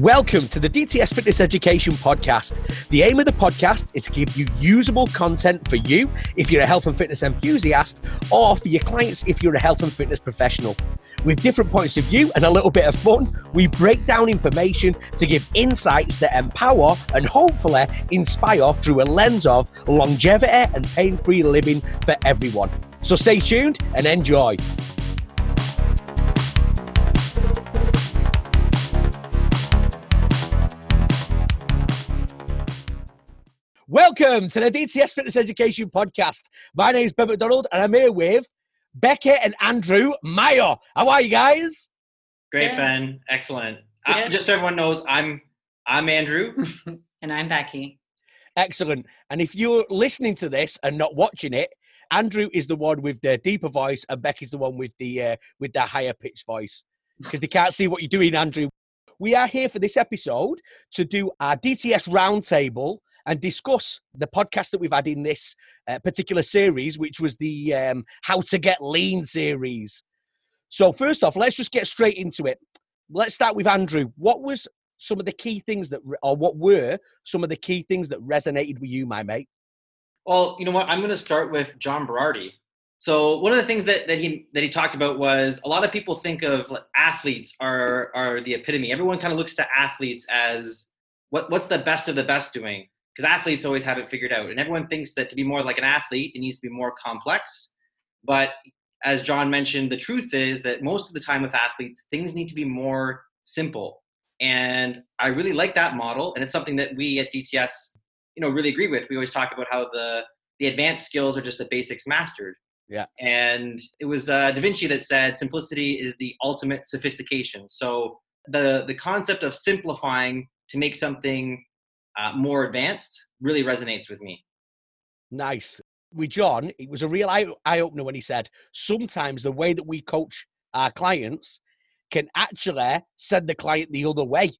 Welcome to the DTS Fitness Education Podcast. The aim of the podcast is to give you usable content for you if you're a health and fitness enthusiast, or for your clients if you're a health and fitness professional. With different points of view and a little bit of fun, we break down information to give insights that empower and hopefully inspire through a lens of longevity and pain free living for everyone. So stay tuned and enjoy. Welcome to the DTS Fitness Education Podcast. My name is Ben McDonald, and I'm here with Becky and Andrew Meyer. How are you guys? Great, yeah. Ben. Excellent. Uh, just so everyone knows, I'm I'm Andrew, and I'm Becky. Excellent. And if you're listening to this and not watching it, Andrew is the one with the deeper voice, and Becky's the one with the uh, with the higher pitched voice because they can't see what you're doing, Andrew. We are here for this episode to do our DTS roundtable and discuss the podcast that we've had in this uh, particular series, which was the um, How to Get Lean series. So, first off, let's just get straight into it. Let's start with Andrew. What was some of the key things that, or what were some of the key things that resonated with you, my mate? Well, you know what? I'm going to start with John Berardi. So one of the things that, that he that he talked about was a lot of people think of like, athletes are are the epitome. Everyone kind of looks to athletes as what what's the best of the best doing because athletes always have it figured out. And everyone thinks that to be more like an athlete, it needs to be more complex. But as John mentioned, the truth is that most of the time with athletes, things need to be more simple. And I really like that model. And it's something that we at DTS, you know, really agree with. We always talk about how the, the advanced skills are just the basics mastered. Yeah. And it was uh, Da Vinci that said simplicity is the ultimate sophistication. So the, the concept of simplifying to make something uh, more advanced really resonates with me. Nice. With John, it was a real eye opener when he said sometimes the way that we coach our clients can actually send the client the other way.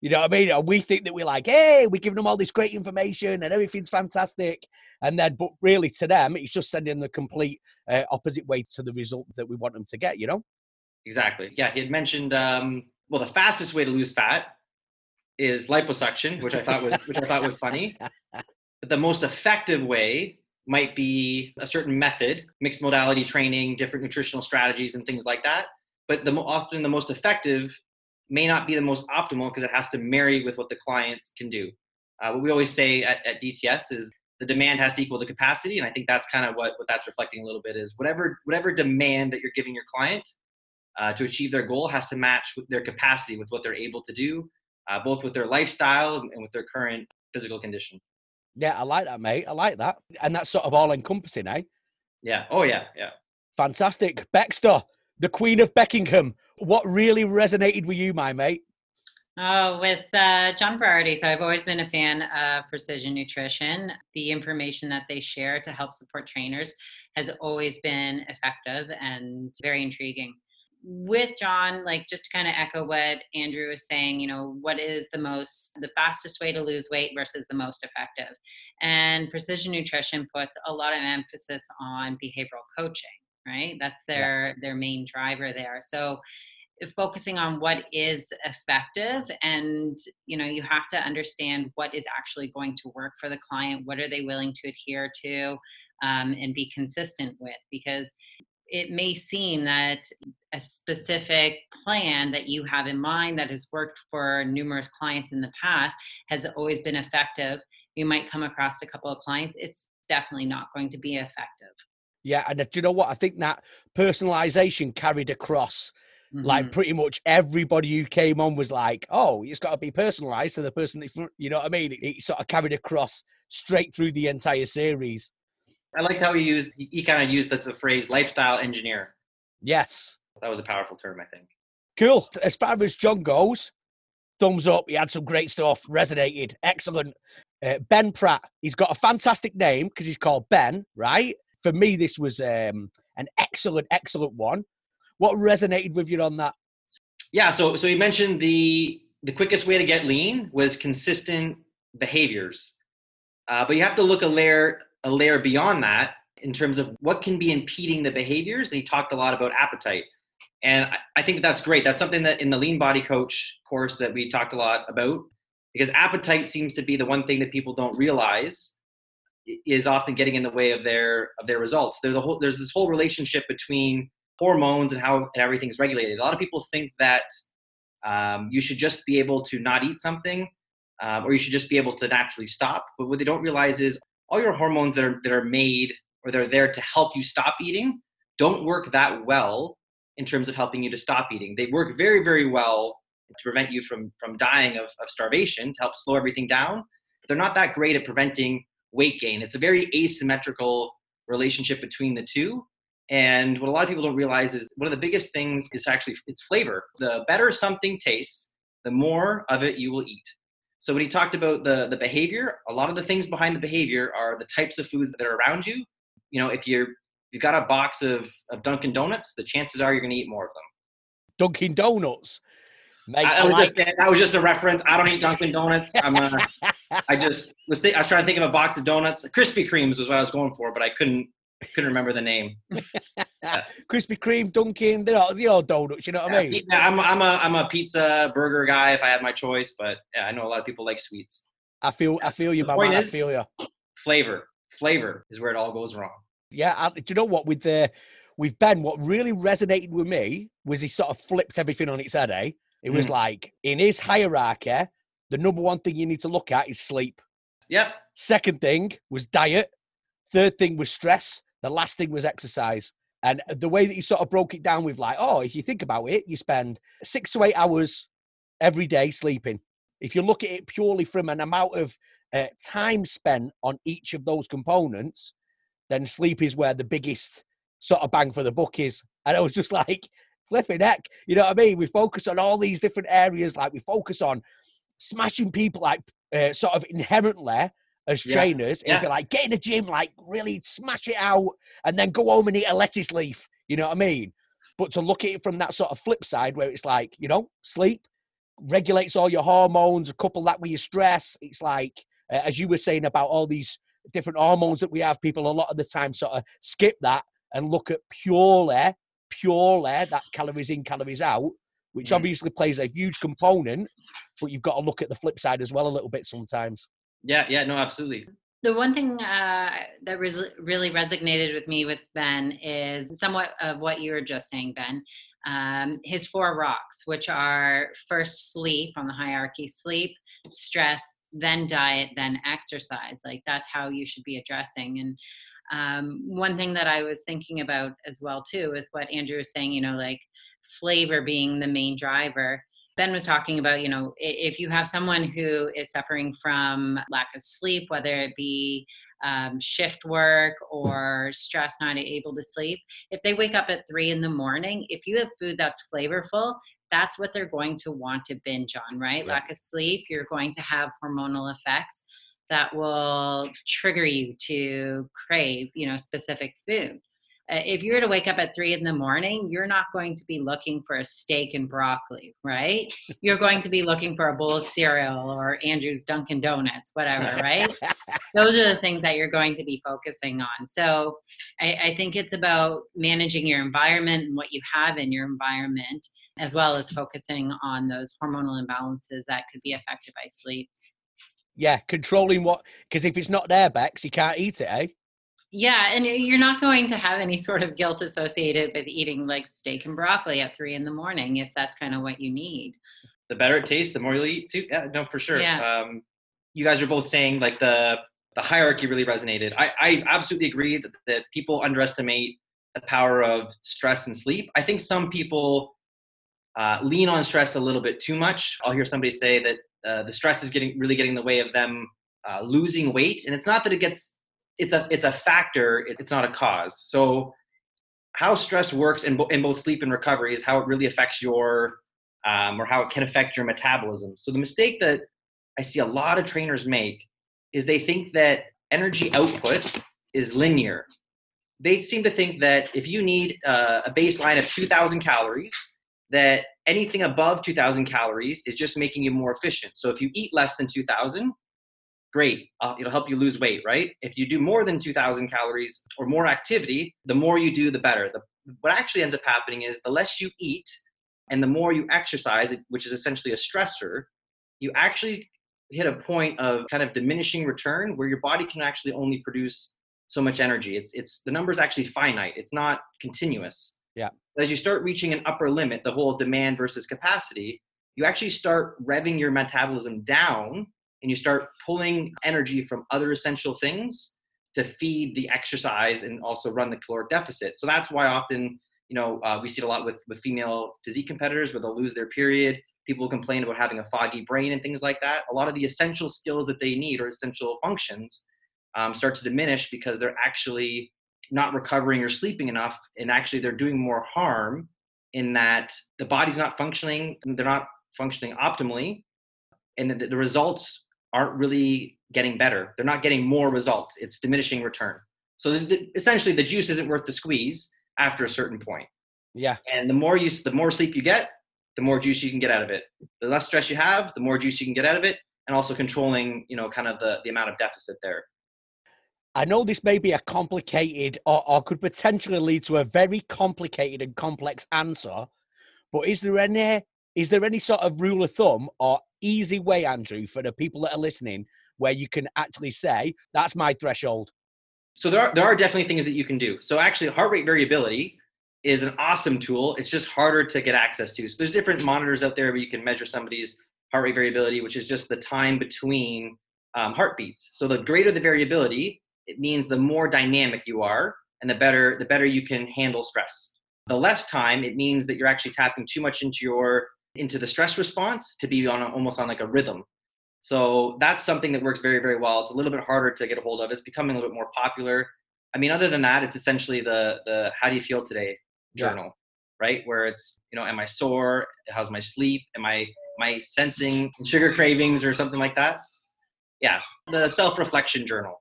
You know what I mean? And we think that we're like, hey, we're giving them all this great information and everything's fantastic. And then, but really to them, it's just sending the complete uh, opposite way to the result that we want them to get, you know? Exactly. Yeah. He had mentioned, um, well, the fastest way to lose fat is liposuction, which I thought was which I thought was funny. But the most effective way might be a certain method, mixed modality training, different nutritional strategies, and things like that. But the often the most effective may not be the most optimal because it has to marry with what the clients can do. Uh, what we always say at, at DTS is the demand has to equal the capacity, and I think that's kind of what, what that's reflecting a little bit is whatever whatever demand that you're giving your client uh, to achieve their goal has to match with their capacity with what they're able to do uh, both with their lifestyle and with their current physical condition. Yeah, I like that, mate. I like that. And that's sort of all encompassing, eh? Yeah. Oh, yeah. Yeah. Fantastic. Baxter, the Queen of Beckingham. What really resonated with you, my mate? Oh, with uh, John Berardi. So I've always been a fan of precision nutrition. The information that they share to help support trainers has always been effective and very intriguing with John, like just to kind of echo what Andrew was saying, you know, what is the most, the fastest way to lose weight versus the most effective? And precision nutrition puts a lot of emphasis on behavioral coaching, right? That's their yeah. their main driver there. So focusing on what is effective and you know you have to understand what is actually going to work for the client what are they willing to adhere to um, and be consistent with because it may seem that a specific plan that you have in mind that has worked for numerous clients in the past has always been effective. You might come across a couple of clients, it's definitely not going to be effective. Yeah, and do you know what? I think that personalization carried across. Mm-hmm. Like pretty much everybody who came on was like, "Oh, it's got to be personalized." So the person, that, you know what I mean? It, it sort of carried across straight through the entire series. I liked how he used he kind of used the, the phrase lifestyle engineer. Yes. That was a powerful term, I think. Cool. As far as John goes, thumbs up. He had some great stuff, resonated. Excellent. Uh, ben Pratt, he's got a fantastic name because he's called Ben, right? For me, this was um, an excellent, excellent one. What resonated with you on that? Yeah, so so you mentioned the the quickest way to get lean was consistent behaviors, uh, but you have to look a layer a layer beyond that in terms of what can be impeding the behaviors. And he talked a lot about appetite. And I, think that's great. That's something that in the lean body coach course that we talked a lot about because appetite seems to be the one thing that people don't realize is often getting in the way of their of their results. There's, the whole, there's this whole relationship between hormones and how and everything's regulated. A lot of people think that um, you should just be able to not eat something, um, or you should just be able to naturally stop. But what they don't realize is all your hormones that are that are made or they're there to help you stop eating don't work that well in terms of helping you to stop eating. They work very very well to prevent you from from dying of, of starvation to help slow everything down. But they're not that great at preventing weight gain. It's a very asymmetrical relationship between the two. And what a lot of people don't realize is one of the biggest things is actually its flavor. The better something tastes, the more of it you will eat. So when he talked about the the behavior, a lot of the things behind the behavior are the types of foods that are around you. You know, if you're you've got a box of, of Dunkin' Donuts, the chances are you're going to eat more of them. Dunkin' Donuts. Mate, I, I was like... just that was just a reference. I don't eat Dunkin' Donuts. I'm a, I just was I was trying to think of a box of donuts. Krispy Kremes was what I was going for, but I couldn't couldn't remember the name. yeah. Krispy Kreme, Dunkin', they're all, they're all donuts. You know what yeah, I mean? I'm I'm a I'm a pizza burger guy if I had my choice, but yeah, I know a lot of people like sweets. I feel I feel you, the man. Is, I feel you. Flavor, flavor is where it all goes wrong. Yeah, I, do you know what with the with Ben? What really resonated with me was he sort of flipped everything on its head. Eh? It was mm. like in his hierarchy, the number one thing you need to look at is sleep. Yep. Second thing was diet. Third thing was stress. The last thing was exercise. And the way that you sort of broke it down with like, oh, if you think about it, you spend six to eight hours every day sleeping. If you look at it purely from an amount of uh, time spent on each of those components, then sleep is where the biggest sort of bang for the buck is. And I was just like, flipping heck, you know what I mean? We focus on all these different areas, like we focus on smashing people like uh, sort of inherently as yeah. trainers yeah. and be like, get in the gym, like really smash it out, and then go home and eat a lettuce leaf. You know what I mean? But to look at it from that sort of flip side, where it's like, you know, sleep regulates all your hormones, a couple that with your stress. It's like, uh, as you were saying about all these different hormones that we have, people a lot of the time sort of skip that and look at purely, purely that calories in, calories out, which mm. obviously plays a huge component, but you've got to look at the flip side as well a little bit sometimes. Yeah, yeah, no, absolutely. The one thing uh, that res- really resonated with me with Ben is somewhat of what you were just saying, Ben. Um, his four rocks, which are first sleep on the hierarchy sleep, stress, then diet, then exercise. Like that's how you should be addressing. And um, one thing that I was thinking about as well too is what Andrew was saying. You know, like flavor being the main driver. Ben was talking about, you know, if you have someone who is suffering from lack of sleep, whether it be um, shift work or stress, not able to sleep, if they wake up at three in the morning, if you have food that's flavorful, that's what they're going to want to binge on, right? Yeah. Lack of sleep, you're going to have hormonal effects that will trigger you to crave, you know, specific food. Uh, if you were to wake up at three in the morning, you're not going to be looking for a steak and broccoli, right? You're going to be looking for a bowl of cereal or Andrew's Dunkin' Donuts, whatever, right? Those are the things that you're going to be focusing on. So I, I think it's about managing your environment and what you have in your environment, as well as focusing on those hormonal imbalances that could be affected by sleep. Yeah, controlling what, because if it's not there, Bex, you can't eat it, eh? Yeah, and you're not going to have any sort of guilt associated with eating like steak and broccoli at three in the morning if that's kind of what you need. The better it tastes, the more you'll eat too. Yeah, no, for sure. Yeah. Um, you guys are both saying like the the hierarchy really resonated. I, I absolutely agree that, that people underestimate the power of stress and sleep. I think some people uh, lean on stress a little bit too much. I'll hear somebody say that uh, the stress is getting really getting in the way of them uh, losing weight, and it's not that it gets it's a it's a factor it's not a cause. So how stress works in, bo- in both sleep and recovery is how it really affects your um, or how it can affect your metabolism. So the mistake that i see a lot of trainers make is they think that energy output is linear. They seem to think that if you need uh, a baseline of 2000 calories that anything above 2000 calories is just making you more efficient. So if you eat less than 2000 great. Uh, it'll help you lose weight, right? If you do more than 2,000 calories or more activity, the more you do, the better. The, what actually ends up happening is the less you eat and the more you exercise, which is essentially a stressor, you actually hit a point of kind of diminishing return where your body can actually only produce so much energy. It's it's the number is actually finite. It's not continuous. Yeah. As you start reaching an upper limit, the whole demand versus capacity, you actually start revving your metabolism down and you start pulling energy from other essential things to feed the exercise and also run the caloric deficit. So that's why often, you know, uh, we see it a lot with with female physique competitors where they'll lose their period. People complain about having a foggy brain and things like that. A lot of the essential skills that they need or essential functions um, start to diminish because they're actually not recovering or sleeping enough, and actually they're doing more harm in that the body's not functioning, they're not functioning optimally, and the, the results aren't really getting better. They're not getting more result. It's diminishing return. So the, the, essentially, the juice isn't worth the squeeze after a certain point. Yeah. And the more you, the more sleep you get, the more juice you can get out of it. The less stress you have, the more juice you can get out of it, and also controlling, you know, kind of the the amount of deficit there. I know this may be a complicated or, or could potentially lead to a very complicated and complex answer, but is there any is there any sort of rule of thumb or easy way, Andrew, for the people that are listening, where you can actually say that's my threshold? So there are there are definitely things that you can do. So actually, heart rate variability is an awesome tool. It's just harder to get access to. So there's different monitors out there where you can measure somebody's heart rate variability, which is just the time between um, heartbeats. So the greater the variability, it means the more dynamic you are, and the better the better you can handle stress. The less time, it means that you're actually tapping too much into your into the stress response to be on a, almost on like a rhythm. So that's something that works very, very well. It's a little bit harder to get a hold of. It's becoming a little bit more popular. I mean, other than that, it's essentially the the how do you feel today journal, yeah. right? Where it's you know, am I sore? How's my sleep? Am I am I sensing sugar cravings or something like that? Yeah, the self reflection journal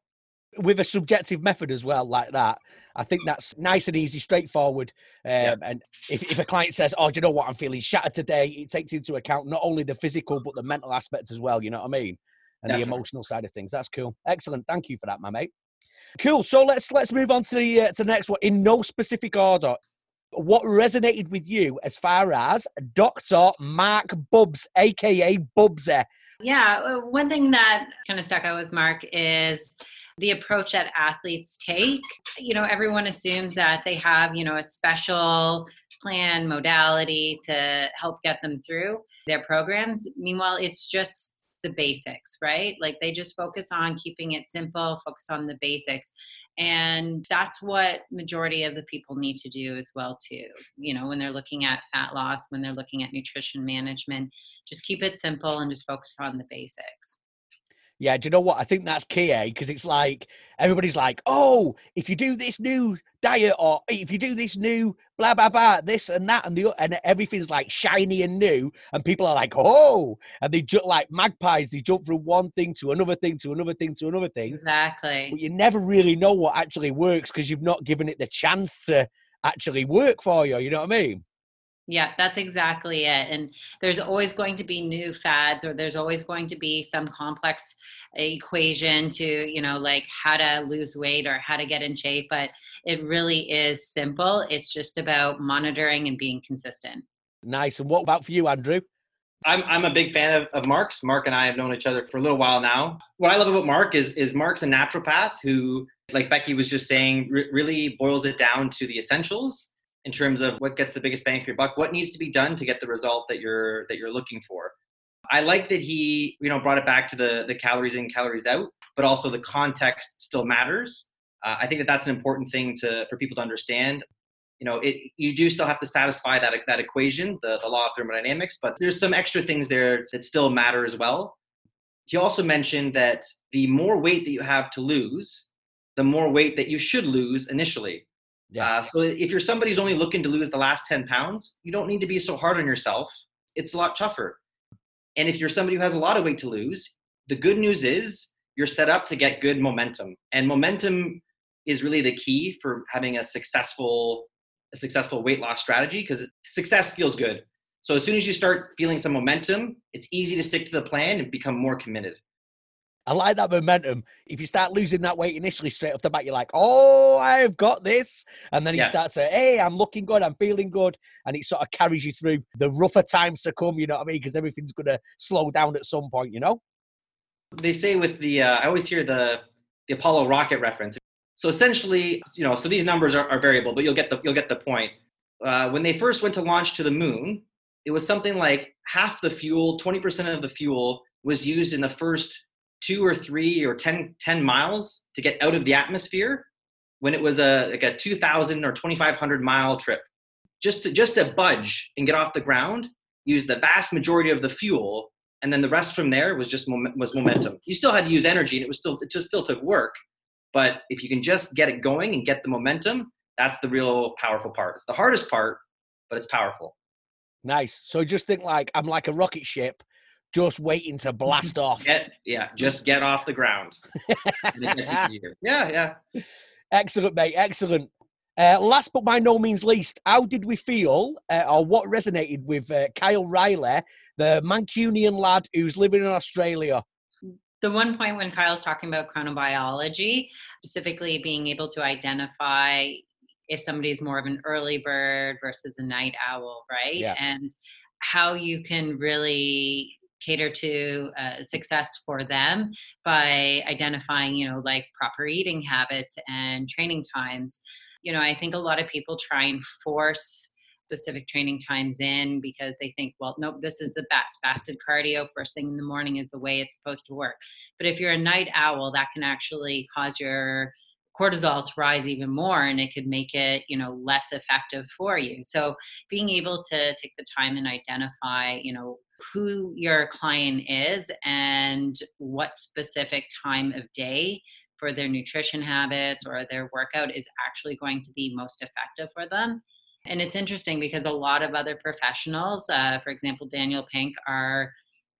with a subjective method as well, like that. I think that's nice and easy, straightforward. Um, yeah. And if, if a client says, "Oh, do you know what? I'm feeling shattered today," it takes into account not only the physical but the mental aspects as well. You know what I mean? And Definitely. the emotional side of things. That's cool. Excellent. Thank you for that, my mate. Cool. So let's let's move on to the uh, to the next one in no specific order. What resonated with you as far as Dr. Marc Bubbs, aka Bubsy? Yeah, uh, one thing that kind of stuck out with Marc is the approach that athletes take. You know, everyone assumes that they have, you know, a special plan modality to help get them through their programs. Meanwhile, it's just the basics, right? Like they just focus on keeping it simple, focus on the basics. And that's what majority of the people need to do as well too. You know, when they're looking at fat loss, when they're looking at nutrition management, just keep it simple and just focus on the basics. Yeah, do you know what? I think that's key, eh? Because it's like everybody's like, oh, if you do this new diet or if you do this new blah blah blah, this and that and the and everything's like shiny and new, and people are like, oh, and they jump like magpies. They jump from one thing to another thing to another thing to another thing. Exactly. But you never really know what actually works because you've not given it the chance to actually work for you. You know what I mean? Yeah, that's exactly it. And there's always going to be new fads, or there's always going to be some complex uh, equation to, you know, like how to lose weight or how to get in shape. But it really is simple. It's just about monitoring and being consistent. Nice. And what about for you, Andrew? I'm, I'm a big fan of, of Marc's. Marc and I have known each other for a little while now. What I love about Marc is, is Marc's a naturopath who, like Becky was just saying, re- really boils it down to the essentials in terms of what gets the biggest bang for your buck what needs to be done to get the result that you're that you're looking for. I like that he you know brought it back to the the calories in calories out but also the context still matters. Uh, i think that that's an important thing to for people to understand. You know it you do still have to satisfy that that equation the, the law of thermodynamics but there's some extra things there that still matter as well. He also mentioned that the more weight that you have to lose the more weight that you should lose initially yeah. Uh, so if you're somebody who's only looking to lose the last 10 pounds, you don't need to be so hard on yourself. It's a lot tougher. And if you're somebody who has a lot of weight to lose, the good news is you're set up to get good momentum. And momentum is really the key for having a successful a successful weight loss strategy because success feels good. So as soon as you start feeling some momentum, it's easy to stick to the plan and become more committed. I like that momentum. If you start losing that weight initially straight off the bat, you're like, oh, I've got this. And then you Yeah. start to, hey, I'm looking good, I'm feeling good. And it sort of carries you through the rougher times to come, you know what I mean? Because everything's going to slow down at some point, you know? they say with the uh, I always hear the the Apollo rocket reference. So essentially, you know, so these numbers are, are variable, but you'll get the you'll get the point. Uh, when they first went to launch to the moon, it was something like half the fuel, 20% of the fuel was used in the first two or three or 10, 10 miles to get out of the atmosphere when it was a like a 2000 or 2500 mile trip. Just to just to budge and get off the ground, use the vast majority of the fuel and then the rest from there was just mom- was momentum. You still had to use energy, and it was still it just still took work. But if you can just get it going and get the momentum, that's the real powerful part. It's the hardest part, but it's powerful. Nice. So just think like I'm like a rocket ship just waiting to blast off. Get yeah, just get off the ground. And it gets easier. Yeah, yeah. Excellent, mate. Excellent. Uh, last but by no means least, how did we feel uh, or what resonated with uh, Kyle Riley, the Mancunian lad who's living in Australia? the one point when Kyle's talking about chronobiology, specifically being able to identify if somebody's more of an early bird versus a night owl, right? Yeah. And how you can really cater to uh, success for them by identifying, you know, like proper eating habits and training times. You know, I think a lot of people try and force specific training times in because they think, well, nope, this is the best. Fasted cardio first thing in the morning is the way it's supposed to work. But if you're a night owl, that can actually cause your cortisol to rise even more and it could make it you know less effective for you so being able to take the time and identify you know who your client is and what specific time of day for their nutrition habits or their workout is actually going to be most effective for them. And it's interesting because a lot of other professionals uh, for example daniel pink are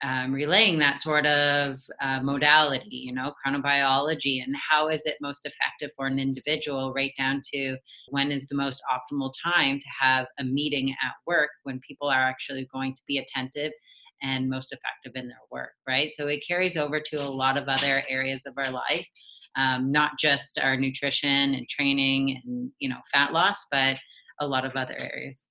um, relaying that sort of uh, modality, you know, chronobiology, and how is it most effective for an individual, right down to when is the most optimal time to have a meeting at work when people are actually going to be attentive and most effective in their work, right? So it carries over to a lot of other areas of our life, um, not just our nutrition and training and, you know, fat loss, but a lot of other areas.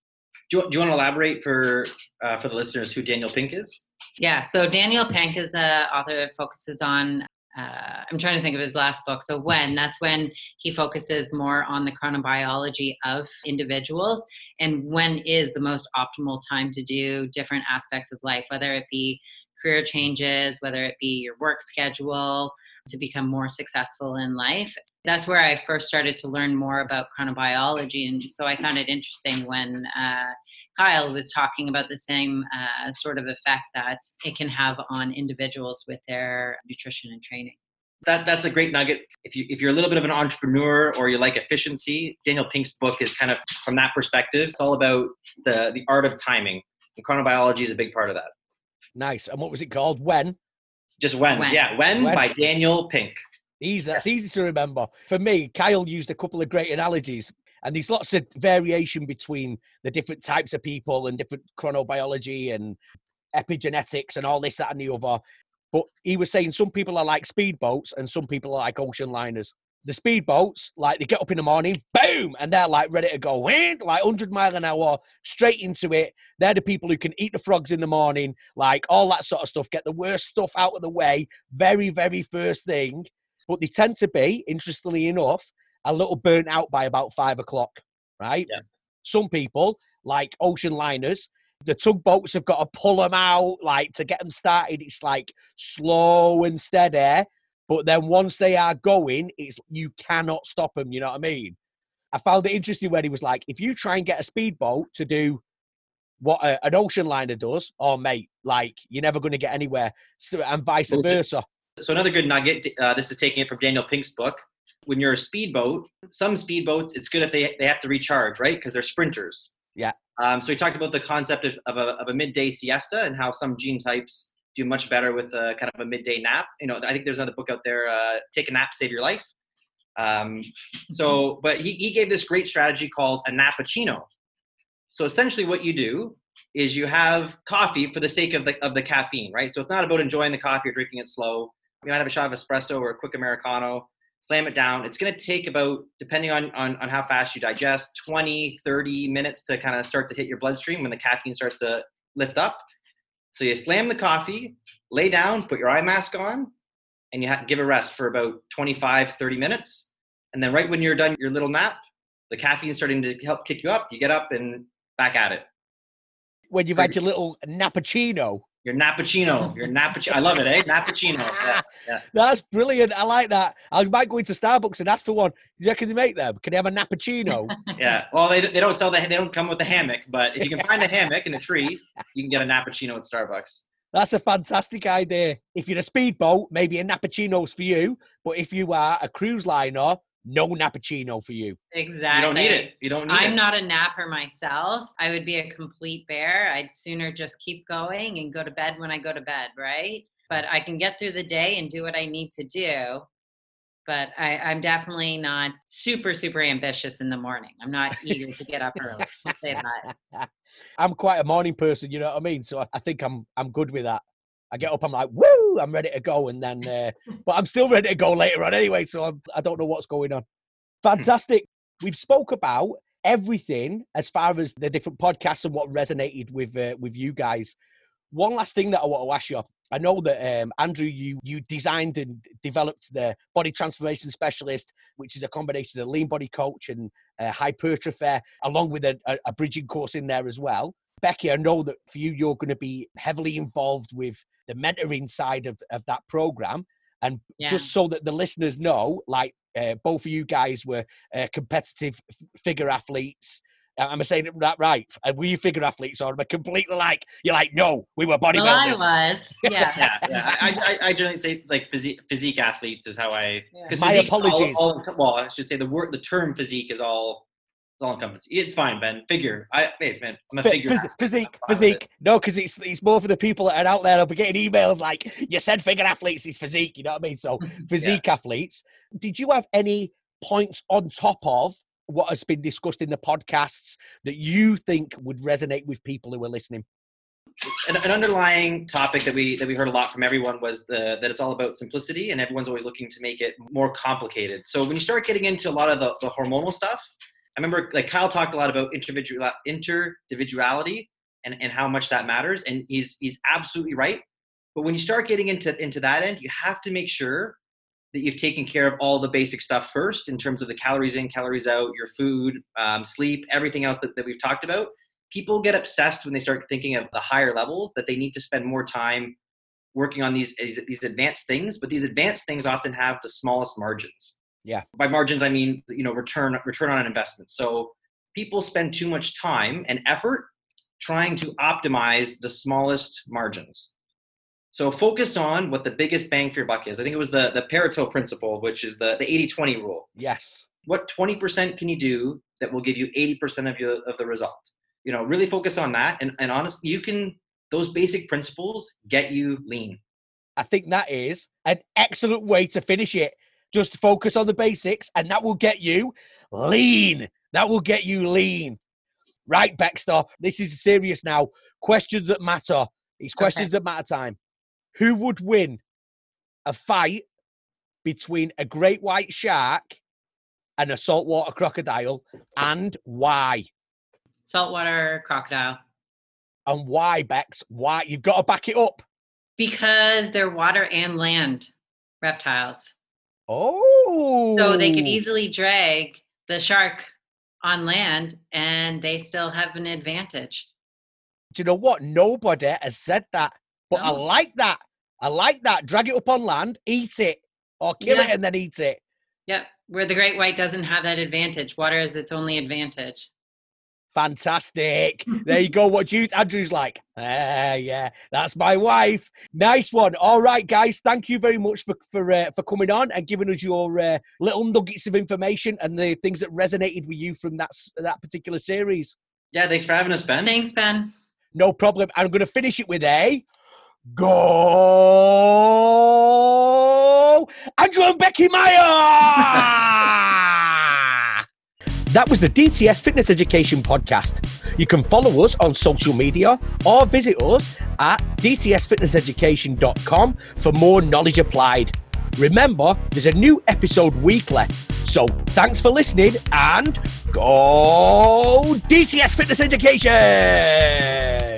Do you, do you want to elaborate for uh, for the listeners who Daniel Pink is? Yeah, so Daniel Pink is a author that focuses on. Uh, I'm trying to think of his last book. So when that's when he focuses more on the chronobiology of individuals and when is the most optimal time to do different aspects of life, whether it be career changes, whether it be your work schedule to become more successful in life. That's where I first started to learn more about chronobiology, and so I found it interesting when uh, Kyle was talking about the same uh, sort of effect that it can have on individuals with their nutrition and training. That that's a great nugget. If you if you're a little bit of an entrepreneur or you like efficiency, Daniel Pink's book is kind of from that perspective. It's all about the the art of timing. And chronobiology is a big part of that. Nice. And what was it called? When? Just when, When. yeah, when, When. by Daniel Pink. Easy. That's easy to remember. For me, Kyle used a couple of great analogies, and there's lots of variation between the different types of people and different chronobiology and epigenetics and all this, that, and the other. But he was saying some people are like speedboats and some people are like ocean liners. The speedboats, like they get up in the morning, boom, and they're like ready to go, like 100 mile an hour, straight into it. They're the people who can eat the frogs in the morning, like all that sort of stuff, get the worst stuff out of the way, very, very first thing. But they tend to be, interestingly enough, a little burnt out by about five o'clock, right? Yeah. Some people, like ocean liners, the tugboats have got to pull them out, like to get them started. It's like slow and steady. But then once they are going, it's you cannot stop them. You know what I mean? I found it interesting when he was like, if you try and get a speedboat to do what a, an ocean liner does, oh mate, like you're never going to get anywhere, so, and vice versa. So another good nugget. Uh, this is taking it from Daniel Pink's book. When you're a speedboat, some speedboats, it's good if they they have to recharge, right? Because they're sprinters. Yeah. Um, so we talked about the concept of, of, a, of a midday siesta and how some gene types do much better with a kind of a midday nap. You know, I think there's another book out there, uh, "Take a Nap, Save Your Life." Um, so, but he, he gave this great strategy called a nappuccino. So essentially, what you do is you have coffee for the sake of the of the caffeine, right? So it's not about enjoying the coffee or drinking it slow. You might have a shot of espresso or a quick Americano, slam it down. It's going to take about, depending on, on, on how fast you digest, 20, 30 minutes to kind of start to hit your bloodstream when the caffeine starts to lift up. So you slam the coffee, lay down, put your eye mask on, and you have to give a rest for about 25, 30 minutes. And then right when you're done your little nap, the caffeine's starting to help kick you up. You get up and back at it. When you've had your little nappuccino. Your nappuccino. Your nappuccino. I love it, eh? Nappuccino. Yeah, yeah. That's brilliant. I like that. I might go into Starbucks and ask for one. Do you reckon they make them? Can they have a nappuccino? yeah. Well, they, they don't sell the they don't come with the hammock, but if you can find a hammock and a tree, you can get a nappuccino at Starbucks. That's a fantastic idea. If you're a speedboat, maybe a nappuccino's for you. But if you are a cruise liner, no nappuccino for you. Exactly. You don't need it. You don't need I'm it. not a napper myself. I would be a complete bear. I'd sooner just keep going and go to bed when I go to bed, right? But I can get through the day and do what I need to do. But I, I'm definitely not super, super ambitious in the morning. I'm not eager to get up early. I'll say that. I'm quite a morning person, you know what I mean? So I, I think I'm I'm good with that. I get up, I'm like, woo, I'm ready to go, and then, uh, but I'm still ready to go later on anyway. So I'm, I don't know what's going on. Fantastic. We've spoke about everything as far as the different podcasts and what resonated with uh, with you guys. One last thing that I want to ask you. I know that um, Andrew, you you designed and developed the body transformation specialist, which is a combination of lean body coach and uh, hypertrophy, along with a, a, a bridging course in there as well. Becky, I know that for you, you're going to be heavily involved with the mentoring side of, of that program. And Yeah. just so that the listeners know, like uh, both of you guys were uh, competitive figure athletes. Uh, Am I saying that right? And were you figure athletes, or am I completely like you're like no, we were Well, I bodybuilders? was. Yeah. yeah, yeah. I, I, I generally say like physique, physique athletes is how I. Yeah. Because My physique's all- apologies. all- well, I should say the word, the term physique is all, it's all encompassing. It's fine, Ben. Figure. I, hey, man, I'm a figure. phys- physique, I'm fine with it. physique. No, because it's it's more for the people that are out there. I'll be getting emails like, "You said figure athletes is physique." You know what I mean? So physique athletes. Did you have any points on top of what has been discussed in the podcasts that you think would resonate with people who are listening? an, an underlying topic that we that we heard a lot from everyone was the, that it's all about simplicity and everyone's always looking to make it more complicated so when you start getting into a lot of the, the hormonal stuff i remember like kyle talked a lot about individual individuality and, and how much that matters and he's he's absolutely right. But when you start getting into into that end you have to make sure that you've taken care of all the basic stuff first in terms of the calories in calories out your food um, sleep everything else that, that we've talked about. People get obsessed when they start thinking of the higher levels that they need to spend more time working on these these these advanced things but these advanced things often have the smallest margins Yeah. by margins i mean you know return return on an investment so people spend too much time and effort trying to optimize the smallest margins so focus on what the biggest bang for your buck is i think it was the the pareto principle which is the the 80-20 rule Yes. what 20% can you do that will give you 80% of your of the result you know really focus on that and, and honestly you can those basic principles get you lean I think that is an excellent way to finish it. Just focus on the basics, and that will get you lean. That will get you lean. Right, Baxter. This is serious now. Questions that matter. It's questions that matter time. Who would win a fight between a great white shark and a saltwater crocodile, and why? Saltwater crocodile. And why, Bex? Why? You've got to back it up. Because they're water and land reptiles. Oh. So they could oh. easily drag the shark on land and they still have an advantage. do you know what? Nobody has said that, but I like that. I like that. Drag it up on land, eat it, or kill it and then eat it. Yep. Where the great white doesn't have that advantage. Water is its only advantage. Fantastic. There you go. What do you, Andrew's like? Ah, yeah, that's my wife. Nice one. All right, guys. Thank you very much for for uh, for coming on and giving us your uh, little nuggets of information and the things that resonated with you from that that particular series. yeah thanks for having us ben Thanks, Ben. No problem. I'm going to finish it with a go. Andrew and Becky Meyer. that was the DTS Fitness Education Podcast. You can follow us on social media or visit us at dtsfitnesseducation.com for more knowledge applied. Remember, there's a new episode weekly. So thanks for listening and go DTS Fitness Education!